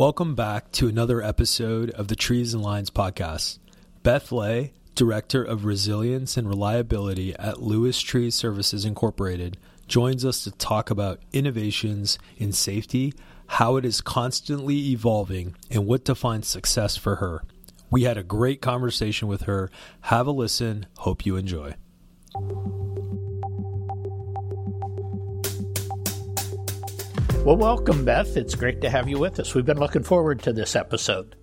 Welcome back to another episode of the Trees and Lines podcast. Beth Lay, Director of Resilience and Reliability at Lewis Tree Services Incorporated, joins us to talk about innovations in safety, how it is constantly evolving, and what defines success for her. We had a great conversation with her. Have a listen. Hope you enjoy. Well, welcome, Beth. It's great to have you with us. We've been looking forward to this episode.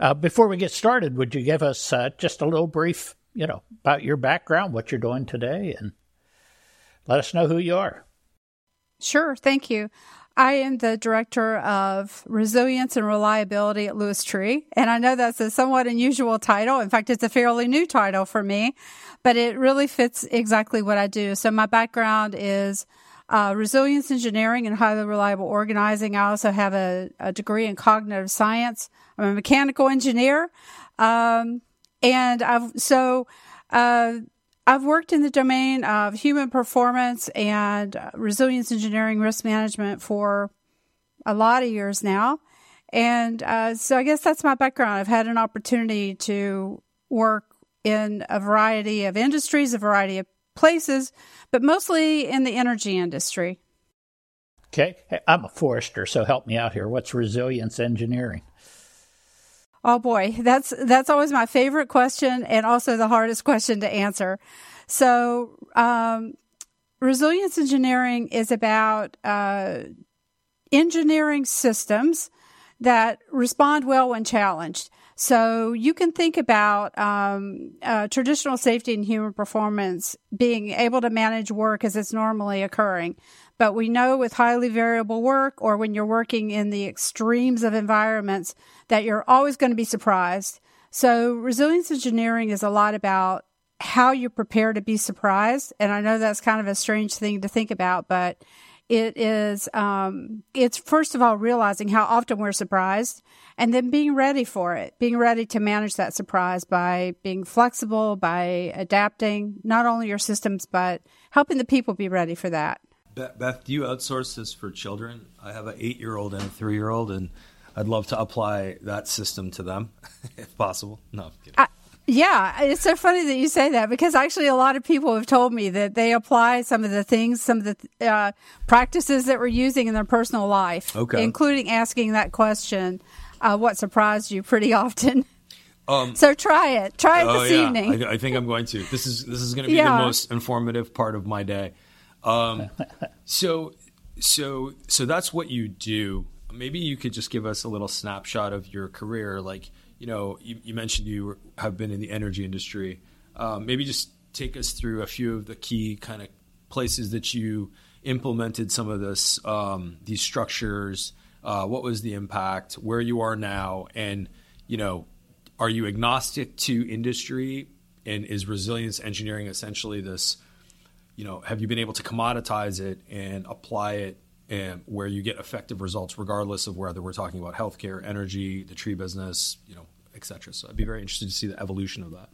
Uh, before we get started, would you give us uh, just a little brief, you know, about your background, what you're doing today, and let us know who you are? Sure. Thank you. I am the director of resilience and reliability at Lewis Tree. And I know that's a somewhat unusual title. In fact, it's a fairly new title for me, but it really fits exactly what I do. So my background is uh, resilience engineering and highly reliable organizing. I also have a, a degree in cognitive science. I'm a mechanical engineer. Um, and I've, so, uh, I've worked in the domain of human performance and resilience engineering risk management for a lot of years now. And uh, so I guess that's my background. I've had an opportunity to work in a variety of industries, a variety of places, but mostly in the energy industry. Okay. Hey, I'm a forester, so help me out here. What's resilience engineering? Oh boy, that's that's always my favorite question and also the hardest question to answer. So, um, resilience engineering is about uh, engineering systems that respond well when challenged. So you can think about um, uh, traditional safety and human performance being able to manage work as it's normally occurring. But we know with highly variable work or when you're working in the extremes of environments that you're always going to be surprised. So resilience engineering is a lot about how you prepare to be surprised. And I know that's kind of a strange thing to think about, but it is, um, it's first of all realizing how often we're surprised and then being ready for it, being ready to manage that surprise by being flexible, by adapting not only your systems, but helping the people be ready for that. Beth, do you outsource this for children? I have an eight year old and a three year old, and I'd love to apply that system to them if possible. No, I, yeah, it's so funny that you say that because actually a lot of people have told me that they apply some of the things, some of the uh, practices that we're using in their personal life, okay. including asking that question, uh, what surprised you pretty often. Um, so try it. Try it oh, this yeah. evening. I, I, think I'm going to. This is this is going to be yeah. the most informative part of my day. Um, so so so that's what you do. Maybe you could just give us a little snapshot of your career, like you know, you, you mentioned you have been in the energy industry. Um, maybe just take us through a few of the key kind of places that you implemented some of this um, these structures. Uh, what was the impact? Where you are now, and you know, are you agnostic to industry? And is resilience engineering essentially this? You know, have you been able to commoditize it and apply it and where you get effective results regardless of whether we're talking about healthcare, energy, the tree business, you know, et cetera. So I'd be very interested to see the evolution of that.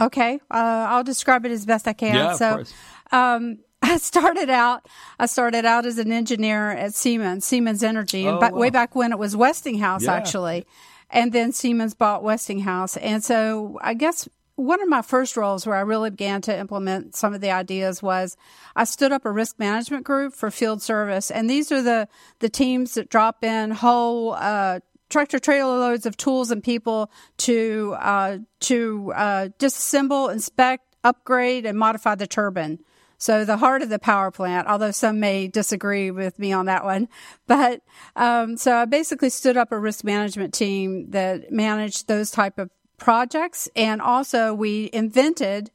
Okay, uh, I'll describe it as best I can. Yeah, so, um, I started out. I started out as an engineer at Siemens, Siemens Energy, and oh, wow. way back when it was Westinghouse, yeah. actually. And then Siemens bought Westinghouse, and so I guess one of my first roles where I really began to implement some of the ideas was I stood up a risk management group for field service. And these are the, the teams that drop in whole, uh, tractor trailer loads of tools and people to, uh, to, uh, disassemble, inspect, upgrade, and modify the turbine. So the heart of the power plant, although some may disagree with me on that one, but um, so I basically stood up a risk management team that managed those type of projects. And also we invented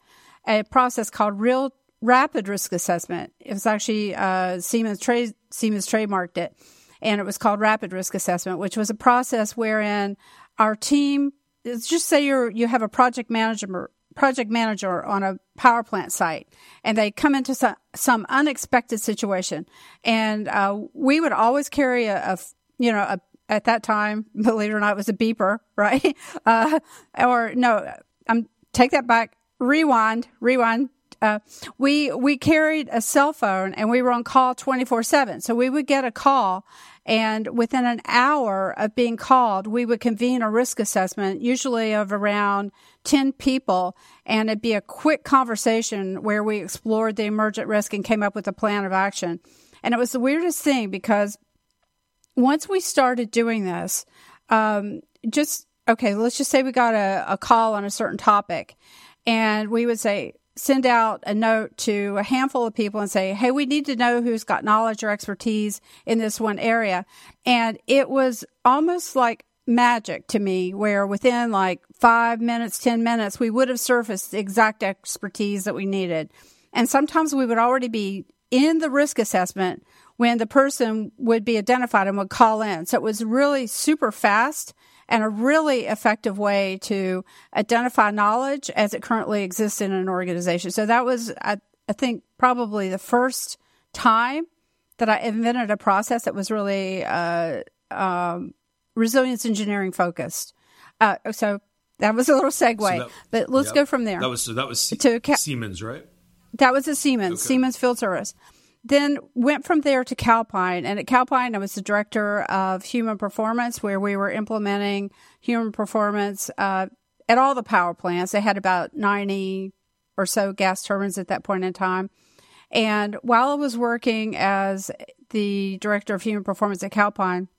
a process called real rapid risk assessment. It was actually, uh, Siemens trade, Siemens trademarked it and it was called rapid risk assessment, which was a process wherein our team, just say you're, you have a project manager, project manager on a power plant site and they come into some, some unexpected situation and uh, we would always carry a, a you know a at that time, believe it or not, it was a beeper, right? Uh, or no, I'm take that back. Rewind, rewind. Uh, we we carried a cell phone and we were on call twenty four seven. So we would get a call, and within an hour of being called, we would convene a risk assessment, usually of around ten people, and it'd be a quick conversation where we explored the emergent risk and came up with a plan of action. And it was the weirdest thing because once we started doing this, um, just okay, let's just say we got a, a call on a certain topic, and we would say, send out a note to a handful of people and say, Hey, we need to know who's got knowledge or expertise in this one area. And it was almost like magic to me where within like five minutes, 10 minutes, we would have surfaced the exact expertise that we needed. And sometimes we would already be in the risk assessment when the person would be identified and would call in. So it was really super fast and a really effective way to identify knowledge as it currently exists in an organization. So that was, I, I think, probably the first time that I invented a process that was really uh, um, resilience engineering focused. Uh, so that was a little segue, so that, but let's yep. go from there. That was so that was to Siemens, right? That was a Siemens, okay. Siemens Field Service then went from there to Calpine. And at Calpine, I was the director of human performance, where we were implementing human performance uh, at all the power plants. They had about 90 or so gas turbines at that point in time. And while I was working as the director of human performance at Calpine,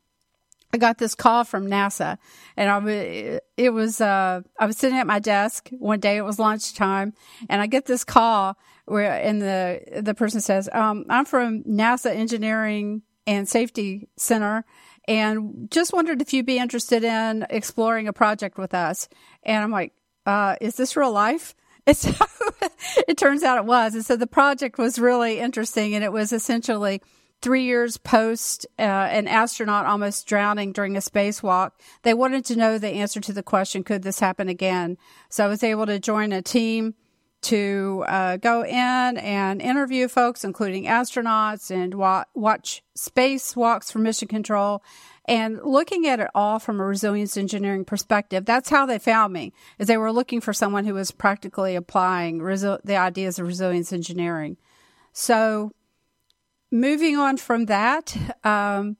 I got this call from NASA, and I it was uh, I was sitting at my desk one day. It was lunchtime, and I get this call where and the the person says, um, "I'm from NASA Engineering and Safety Center, and just wondered if you'd be interested in exploring a project with us." And I'm like, uh, "Is this real life?" So it turns out it was, and so the project was really interesting, and it was essentially three years post uh, an astronaut almost drowning during a spacewalk, they wanted to know the answer to the question, could this happen again? So I was able to join a team to uh, go in and interview folks, including astronauts, and wa- watch spacewalks for mission control. And looking at it all from a resilience engineering perspective, that's how they found me, is they were looking for someone who was practically applying resi- the ideas of resilience engineering. So moving on from that, um,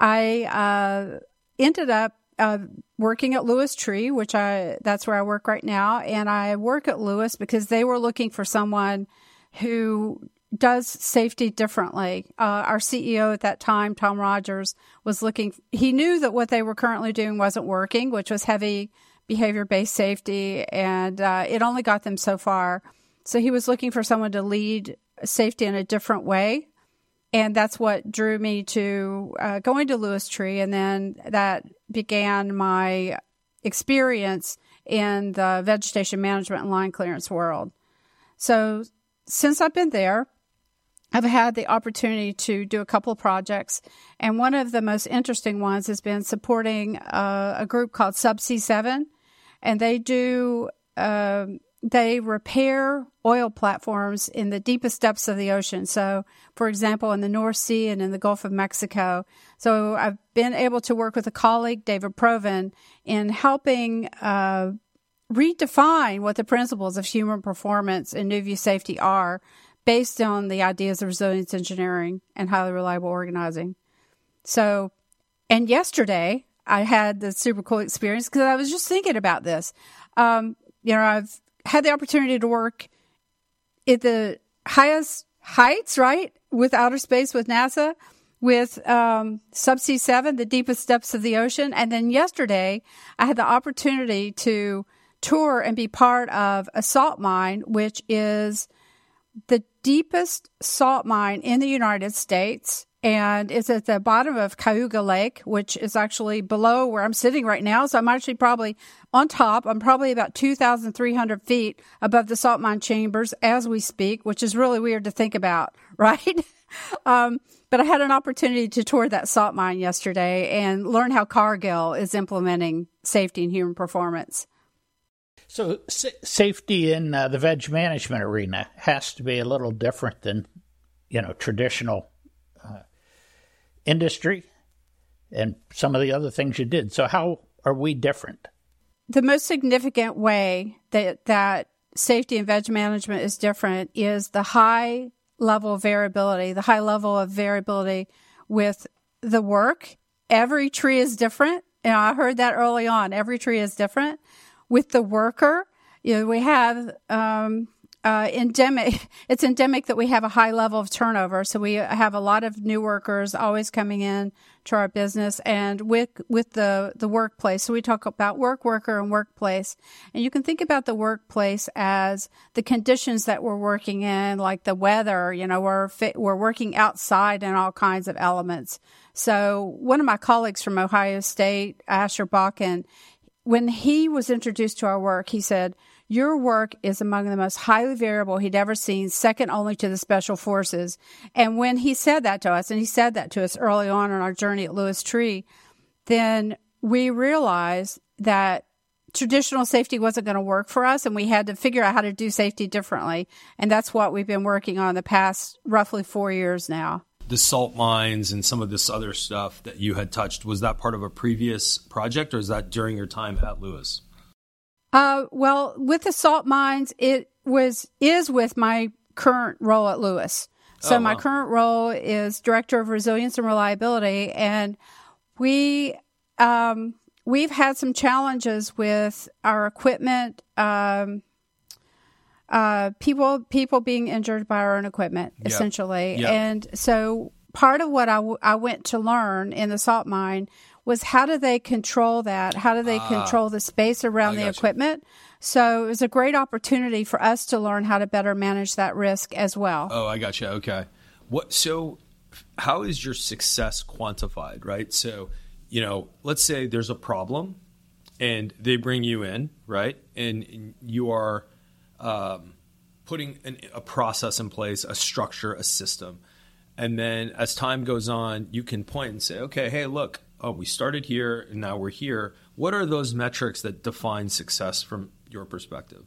I uh, ended up uh, working at Lewis Tree, which I that's where I work right now, and I work at Lewis because they were looking for someone who does safety differently. Uh, our CEO at that time, Tom Rogers, was looking. He knew that what they were currently doing wasn't working, which was heavy behavior based safety, and uh, it only got them so far. So he was looking for someone to lead safety in a different way and that's what drew me to uh, going to Lewis Tree, and then that began my experience in the vegetation management and line clearance world. So since I've been there, I've had the opportunity to do a couple of projects, and one of the most interesting ones has been supporting uh, a group called Subsea Seven, and they do. Um, they repair oil platforms in the deepest depths of the ocean. So, for example, in the North Sea and in the Gulf of Mexico. So, I've been able to work with a colleague, David Provan, in helping uh, redefine what the principles of human performance and new view safety are based on the ideas of resilience engineering and highly reliable organizing. So, and yesterday I had the super cool experience because I was just thinking about this. Um, you know, I've had the opportunity to work at the highest heights, right, with outer space with NASA, with um, Subsea 7, the deepest depths of the ocean. And then yesterday, I had the opportunity to tour and be part of a salt mine, which is the deepest salt mine in the United States and it's at the bottom of Cayuga Lake, which is actually below where I'm sitting right now. So I'm actually probably on top. I'm probably about 2,300 feet above the salt mine chambers as we speak, which is really weird to think about, right? um, but I had an opportunity to tour that salt mine yesterday and learn how Cargill is implementing safety and human performance. So, safety in uh, the veg management arena has to be a little different than, you know, traditional industry and some of the other things you did. So, how are we different? The most significant way that, that safety and veg management is different is the high level variability, the high level of variability with the work. Every tree is different. And I heard that early on. Every tree is different. With the worker, you know, we have um, uh, endemic. It's endemic that we have a high level of turnover. So we have a lot of new workers always coming in to our business, and with with the the workplace. So we talk about work worker and workplace, and you can think about the workplace as the conditions that we're working in, like the weather. You know, we're fit, we're working outside in all kinds of elements. So one of my colleagues from Ohio State, Asher Bakken, when he was introduced to our work, he said your work is among the most highly variable he'd ever seen, second only to the special forces. And when he said that to us, and he said that to us early on in our journey at Lewis Tree, then we realized that traditional safety wasn't going to work for us and we had to figure out how to do safety differently. And that's what we've been working on the past roughly four years now. The salt mines and some of this other stuff that you had touched, was that part of a previous project or is that during your time at Lewis? Uh, well, with the salt mines, it was is with my current role at Lewis. So oh, wow. my current role is director of resilience and reliability, and we um, we've had some challenges with our equipment. Um, uh, people people being injured by our own equipment, yep. essentially, yep. and so part of what I, w- I went to learn in the salt mine was how do they control that? How do they ah, control the space around the equipment? You. So it was a great opportunity for us to learn how to better manage that risk as well. Oh, I got you. Okay. What so how is your success quantified, right? So, you know, let's say there's a problem and they bring you in, right? And you are um, putting an, a process in place, a structure, a system. And then as time goes on, you can point and say, okay, hey, look, oh, we started here and now we're here. What are those metrics that define success from your perspective?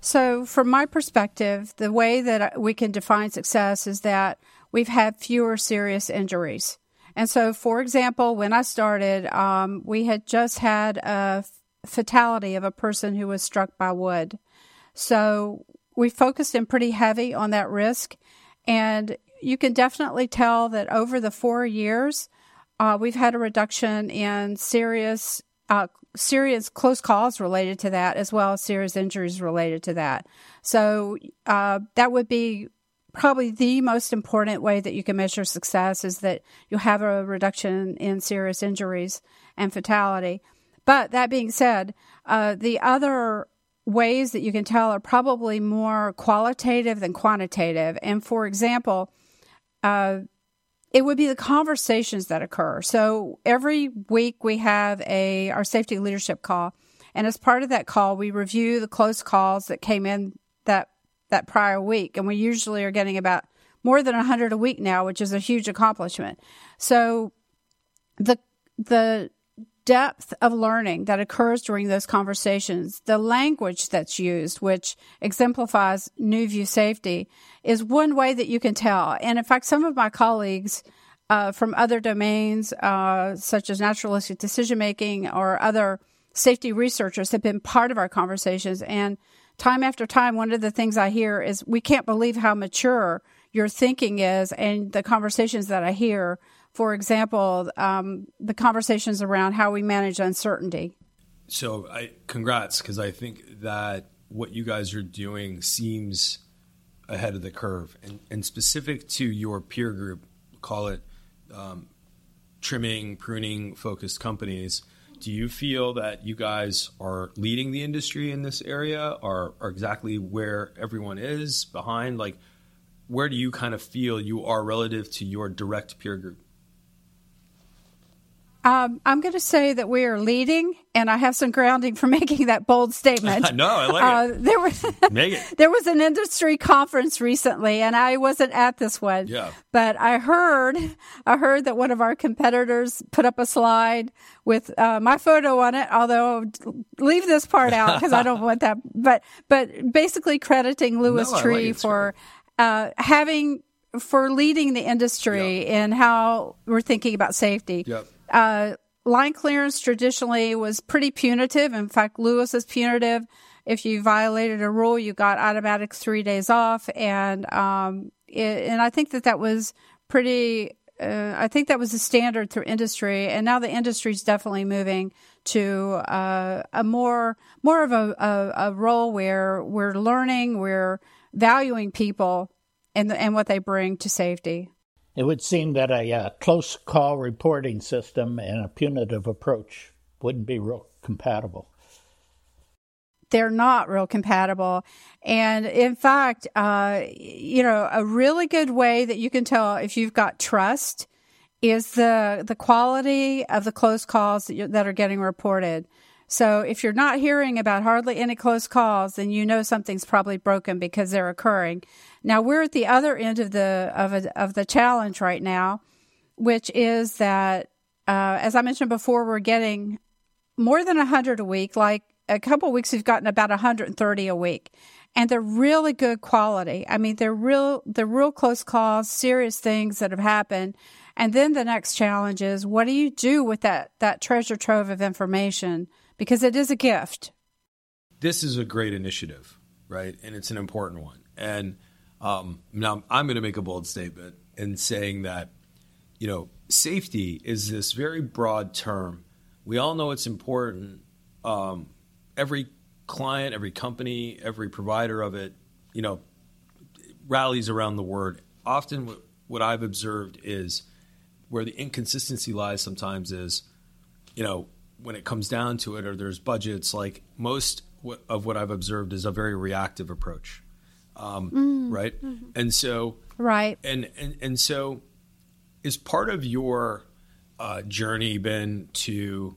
So, from my perspective, the way that we can define success is that we've had fewer serious injuries. And so, for example, when I started, um, we had just had a fatality of a person who was struck by wood. So, we focused in pretty heavy on that risk. And you can definitely tell that over the four years, uh, we've had a reduction in serious, uh, serious close calls related to that, as well as serious injuries related to that. So uh, that would be probably the most important way that you can measure success is that you'll have a reduction in serious injuries and fatality. But that being said, uh, the other ways that you can tell are probably more qualitative than quantitative. And for example, uh, it would be the conversations that occur. So every week we have a our safety leadership call, and as part of that call, we review the close calls that came in that that prior week, and we usually are getting about more than 100 a week now, which is a huge accomplishment. So the the depth of learning that occurs during those conversations, the language that's used, which exemplifies new view safety, is one way that you can tell. And in fact, some of my colleagues uh, from other domains, uh, such as naturalistic decision making or other safety researchers, have been part of our conversations. And time after time, one of the things I hear is, we can't believe how mature your thinking is. And the conversations that I hear for example, um, the conversations around how we manage uncertainty. So, I congrats because I think that what you guys are doing seems ahead of the curve, and, and specific to your peer group, call it um, trimming, pruning focused companies. Do you feel that you guys are leading the industry in this area, or are exactly where everyone is behind? Like, where do you kind of feel you are relative to your direct peer group? Um, I'm going to say that we are leading, and I have some grounding for making that bold statement. no, I like uh, it. There was Make it. there was an industry conference recently, and I wasn't at this one. Yeah. But I heard I heard that one of our competitors put up a slide with uh, my photo on it. Although leave this part out because I don't want that. But but basically crediting Lewis no, Tree like for uh, having for leading the industry yep. in how we're thinking about safety. Yep uh, line clearance traditionally was pretty punitive. In fact, Lewis is punitive. if you violated a rule, you got automatic three days off. And, um, it, and I think that that was pretty, uh, I think that was the standard through industry. And now the industry is definitely moving to uh, a more, more of a, a, a role where we're learning, we're valuing people and, and what they bring to safety. It would seem that a uh, close call reporting system and a punitive approach wouldn't be real compatible they're not real compatible. And in fact, uh, you know, a really good way that you can tell if you've got trust is the the quality of the close calls that, that are getting reported. So if you're not hearing about hardly any close calls, then you know something's probably broken because they're occurring. Now we're at the other end of the of a, of the challenge right now, which is that uh, as I mentioned before, we're getting more than 100 a week, like a couple weeks we've gotten about 130 a week. And they're really good quality. I mean they're real they're real close calls serious things that have happened and then the next challenge is what do you do with that that treasure trove of information? Because it is a gift. This is a great initiative right? And it's an important one. And um, now i'm going to make a bold statement in saying that you know safety is this very broad term. We all know it's important um, every client, every company, every provider of it, you know, rallies around the word. Often, what I've observed is where the inconsistency lies. Sometimes is, you know, when it comes down to it, or there's budgets. Like most of what I've observed is a very reactive approach, um, mm-hmm. right? Mm-hmm. And so, right, and and and so, is part of your uh, journey been to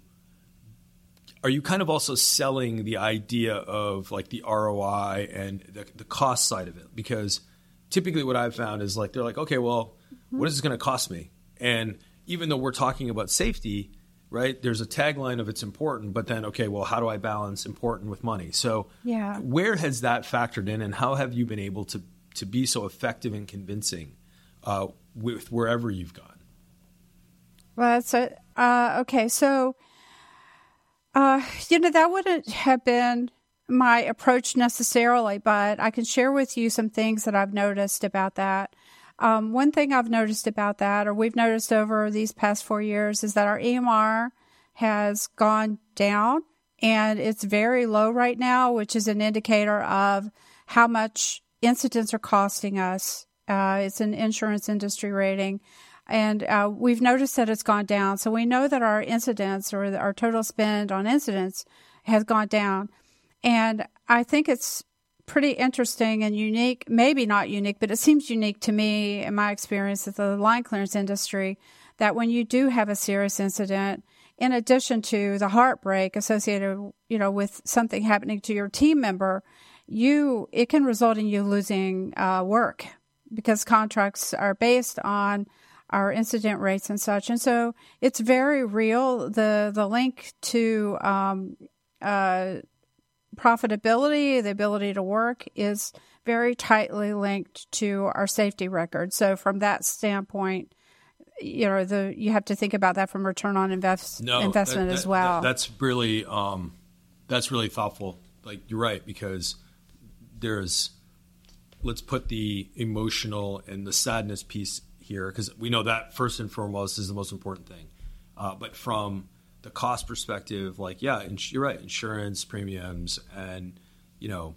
are you kind of also selling the idea of like the ROI and the, the cost side of it? Because typically what I've found is like they're like, okay, well, mm-hmm. what is this going to cost me? And even though we're talking about safety, right? There's a tagline of it's important, but then okay, well, how do I balance important with money? So, yeah, where has that factored in, and how have you been able to to be so effective and convincing uh, with wherever you've gone? Well, that's a, uh, okay. So uh, you know, that wouldn't have been my approach necessarily, but I can share with you some things that I've noticed about that. Um, one thing I've noticed about that, or we've noticed over these past four years, is that our EMR has gone down and it's very low right now, which is an indicator of how much incidents are costing us. Uh, it's an insurance industry rating and uh, we've noticed that it's gone down. So we know that our incidents or our total spend on incidents has gone down. And I think it's pretty interesting and unique, maybe not unique, but it seems unique to me in my experience of the line clearance industry that when you do have a serious incident, in addition to the heartbreak associated, you know, with something happening to your team member, you it can result in you losing uh, work because contracts are based on our incident rates and such. And so it's very real. The the link to um, uh, profitability, the ability to work, is very tightly linked to our safety record. So from that standpoint, you know, the you have to think about that from return on invest, no, investment that, that, as well. That, that's really um, that's really thoughtful. Like you're right because there's let's put the emotional and the sadness piece here because we know that first and foremost is the most important thing. Uh, but from the cost perspective, like yeah, ins- you're right, insurance premiums and you know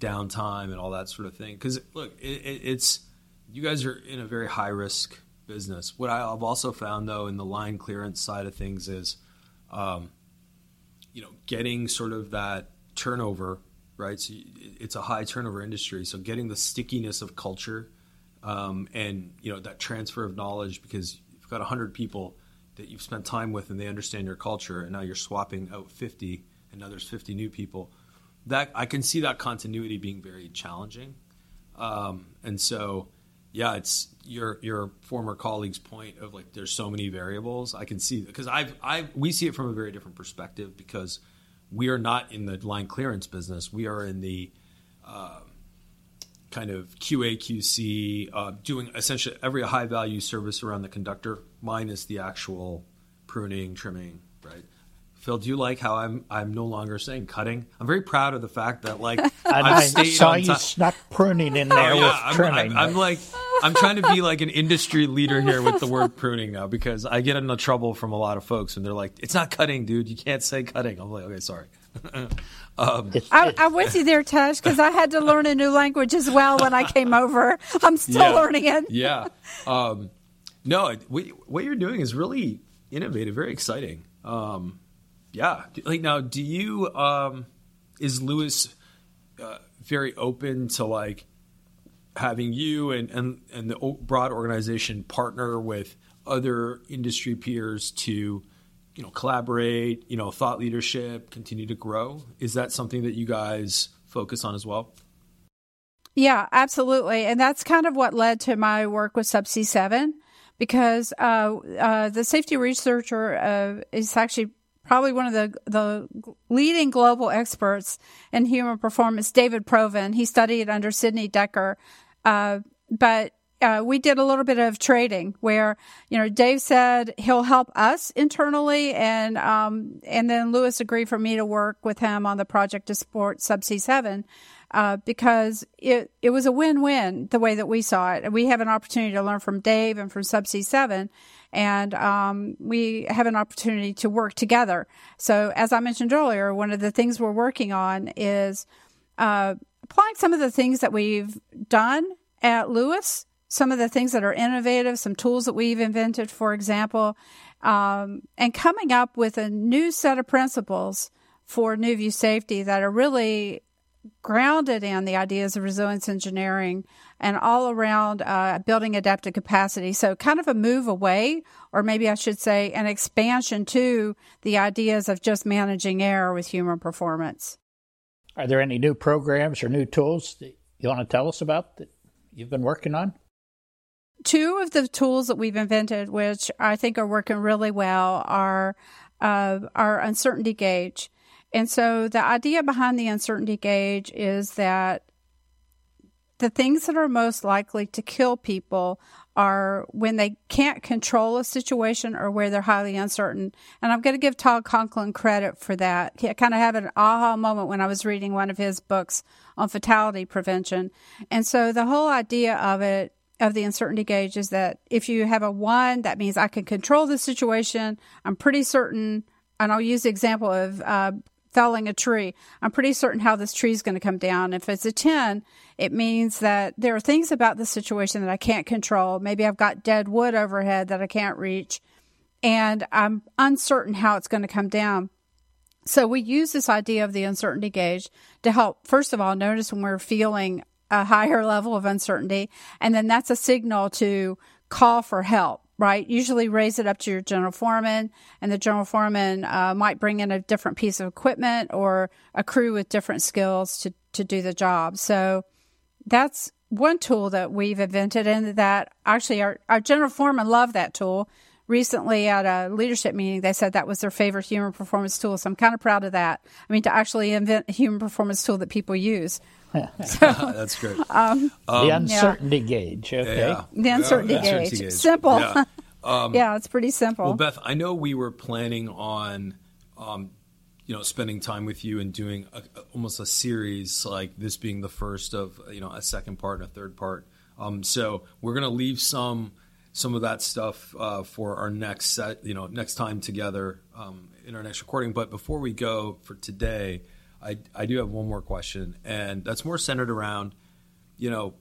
downtime and all that sort of thing. Because look, it, it, it's you guys are in a very high risk business. What I've also found though in the line clearance side of things is, um, you know, getting sort of that turnover, right? So it's a high turnover industry, so getting the stickiness of culture um, and you know that transfer of knowledge because you've got 100 people that you've spent time with and they understand your culture and now you're swapping out 50 and now there's 50 new people that i can see that continuity being very challenging. Um, and so yeah it's your your former colleague's point of like there's so many variables. I can see because i've i we see it from a very different perspective because we are not in the line clearance business. We are in the uh, kind of QA QC, uh, doing essentially every high value service around the conductor, minus the actual pruning, trimming, right? Phil, do you like how I'm I'm no longer saying cutting? I'm very proud of the fact that like i saw you snuck pruning in there oh, yeah, with I'm, trimming. I'm, I'm, like I'm trying to be like an industry leader here with the word pruning now because I get into trouble from a lot of folks and they're like, "It's not cutting, dude. You can't say cutting." I'm like, "Okay, sorry." Um, I, am with you there, Tush, because I had to learn a new language as well when I came over. I'm still yeah, learning it. yeah. Um, no, what, what you're doing is really innovative, very exciting. Um, yeah. Like now, do you um, is Lewis uh, very open to like having you and and and the broad organization partner with other industry peers to you know collaborate, you know, thought leadership, continue to grow? Is that something that you guys focus on as well? Yeah, absolutely. And that's kind of what led to my work with Subsea 7 because uh, uh, the safety researcher uh, is actually probably one of the, the leading global experts in human performance, David Provan. He studied under Sidney Dekker. Uh, but uh, we did a little bit of trading where, you know, Dave said he'll help us internally and, um, and then Lewis agreed for me to work with him on the project to support Subsea 7 uh, because it it was a win win the way that we saw it. We have an opportunity to learn from Dave and from Subsea Seven, and um, we have an opportunity to work together. So, as I mentioned earlier, one of the things we're working on is uh, applying some of the things that we've done at Lewis. Some of the things that are innovative, some tools that we've invented, for example, um, and coming up with a new set of principles for New View safety that are really grounded in the ideas of resilience engineering and all around uh, building adaptive capacity. So, kind of a move away, or maybe I should say, an expansion to the ideas of just managing error with human performance. Are there any new programs or new tools that you want to tell us about that you've been working on? Two of the tools that we've invented, which I think are working really well, are uh, our uncertainty gauge. And so the idea behind the uncertainty gauge is that the things that are most likely to kill people are when they can't control a situation or where they're highly uncertain. And I'm going to give Todd Conklin credit for that. I kind of had an aha moment when I was reading one of his books on fatality prevention. And so the whole idea of it, of the uncertainty gauge, is that if you have a one, that means I can control the situation. I'm pretty certain and I'll use the example of uh, felling a tree. I'm pretty certain how this tree is going to come down. If it's a 10, it means that there are things about the situation that I can't control. Maybe I've got dead wood overhead that I can't reach, and I'm uncertain how it's going to come down. So we use this idea of the uncertainty gauge to help, first of all, notice when we're feeling a higher level of uncertainty, and then that's a signal to call for help right? Usually raise it up to your general foreman, and the general foreman uh, might bring in a different piece of equipment or a crew with different skills to, to do the job. So that's one tool that we've invented, and that actually our, our general foreman loved that tool. Recently, at a leadership meeting, they said that was their favorite human performance tool. So I'm kind of proud of that. I mean, to actually invent a human performance tool that people use. so, That's great. Um, um, the uncertainty yeah. gauge. Okay. Yeah. The uncertainty, yeah. gauge. uncertainty, gauge. Simple. Yeah. Um, yeah. it's pretty simple. Well, Beth, I know we were planning on, um, you know, spending time with you and doing a, almost a series like this being the first of, you know, a second part and a third part. Um, so we're going to leave some some of that stuff uh, for our next set, you know, next time together um, in our next recording. But before we go for today, I, I do have one more question, and that's more centered around, you know,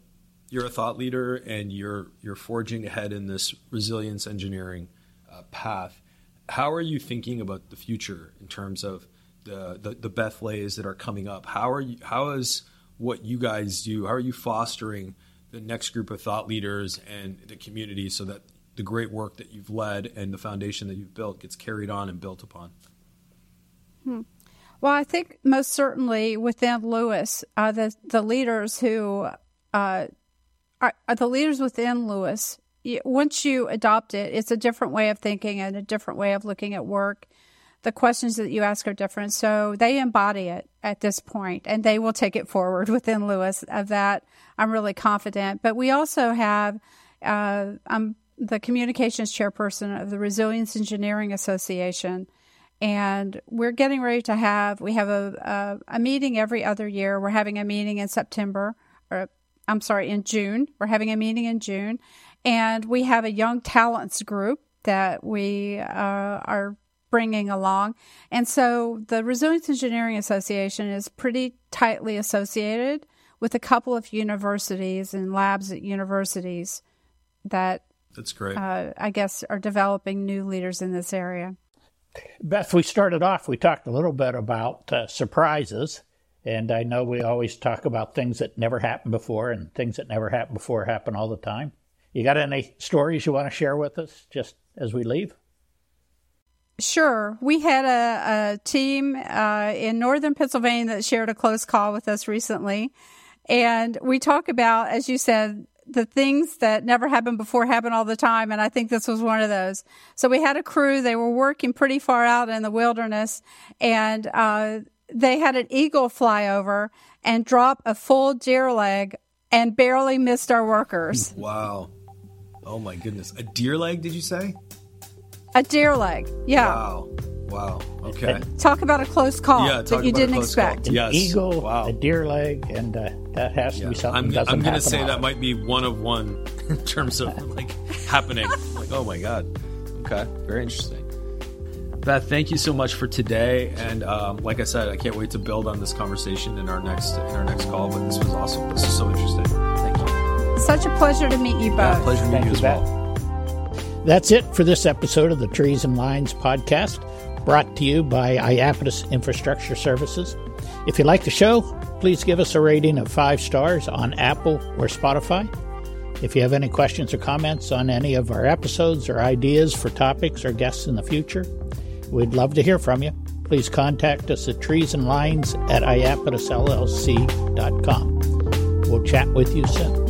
you're a thought leader and you're you're forging ahead in this resilience engineering uh, path. How are you thinking about the future in terms of the, the the Beth Lays that are coming up? How are you? How is what you guys do? How are you fostering the next group of thought leaders and the community so that the great work that you've led and the foundation that you've built gets carried on and built upon? Hmm. Well, I think most certainly within Lewis, uh, the the leaders who uh, are, are, the leaders within Lewis. Once you adopt it, it's a different way of thinking and a different way of looking at work. The questions that you ask are different, so they embody it at this point, and they will take it forward within Lewis. Of that, I'm really confident. But we also have, uh, I'm the communications chairperson of the Resilience Engineering Association and we're getting ready to have we have a, a, a meeting every other year. We're having a meeting in September, or I'm sorry, in June. We're having a meeting in June, and we have a young talents group that we uh, are bringing along. And so the Resilience Engineering Association is pretty tightly associated with a couple of universities and labs at universities that that's great. Uh, I guess are developing new leaders in this area. Beth, we started off, we talked a little bit about uh, surprises. And I know we always talk about things that never happened before, and things that never happened before happen all the time. You got any stories you want to share with us just as we leave? Sure. We had a, a team uh, in northern Pennsylvania that shared a close call with us recently. And we talk about, as you said, the things that never happened before happen all the time. And I think this was one of those. So we had a crew. They were working pretty far out in the wilderness and, uh, they had an eagle fly over and drop a full deer leg and barely missed our workers. Wow. Oh my goodness. A deer leg, did you say? A deer leg. Yeah. Wow. Wow. Okay. Talk about a close call yeah, that you didn't expect. An yes. eagle, wow. a deer leg, and uh, that has to yeah. be something. I'm, I'm going to say often. that might be one of one in terms of like happening. like, oh my god. Okay. Very interesting. Beth, thank you so much for today, and um, like I said, I can't wait to build on this conversation in our next in our next call. But this was awesome. This is so interesting. Thank you. Such a pleasure to meet you both. Yeah, pleasure to meet thank you as Beth. well. That's it for this episode of the Trees and Lines podcast brought to you by Iapetus Infrastructure Services. If you like the show, please give us a rating of five stars on Apple or Spotify. If you have any questions or comments on any of our episodes or ideas for topics or guests in the future, we'd love to hear from you. Please contact us at treesandlines at iapetusllc.com. We'll chat with you soon.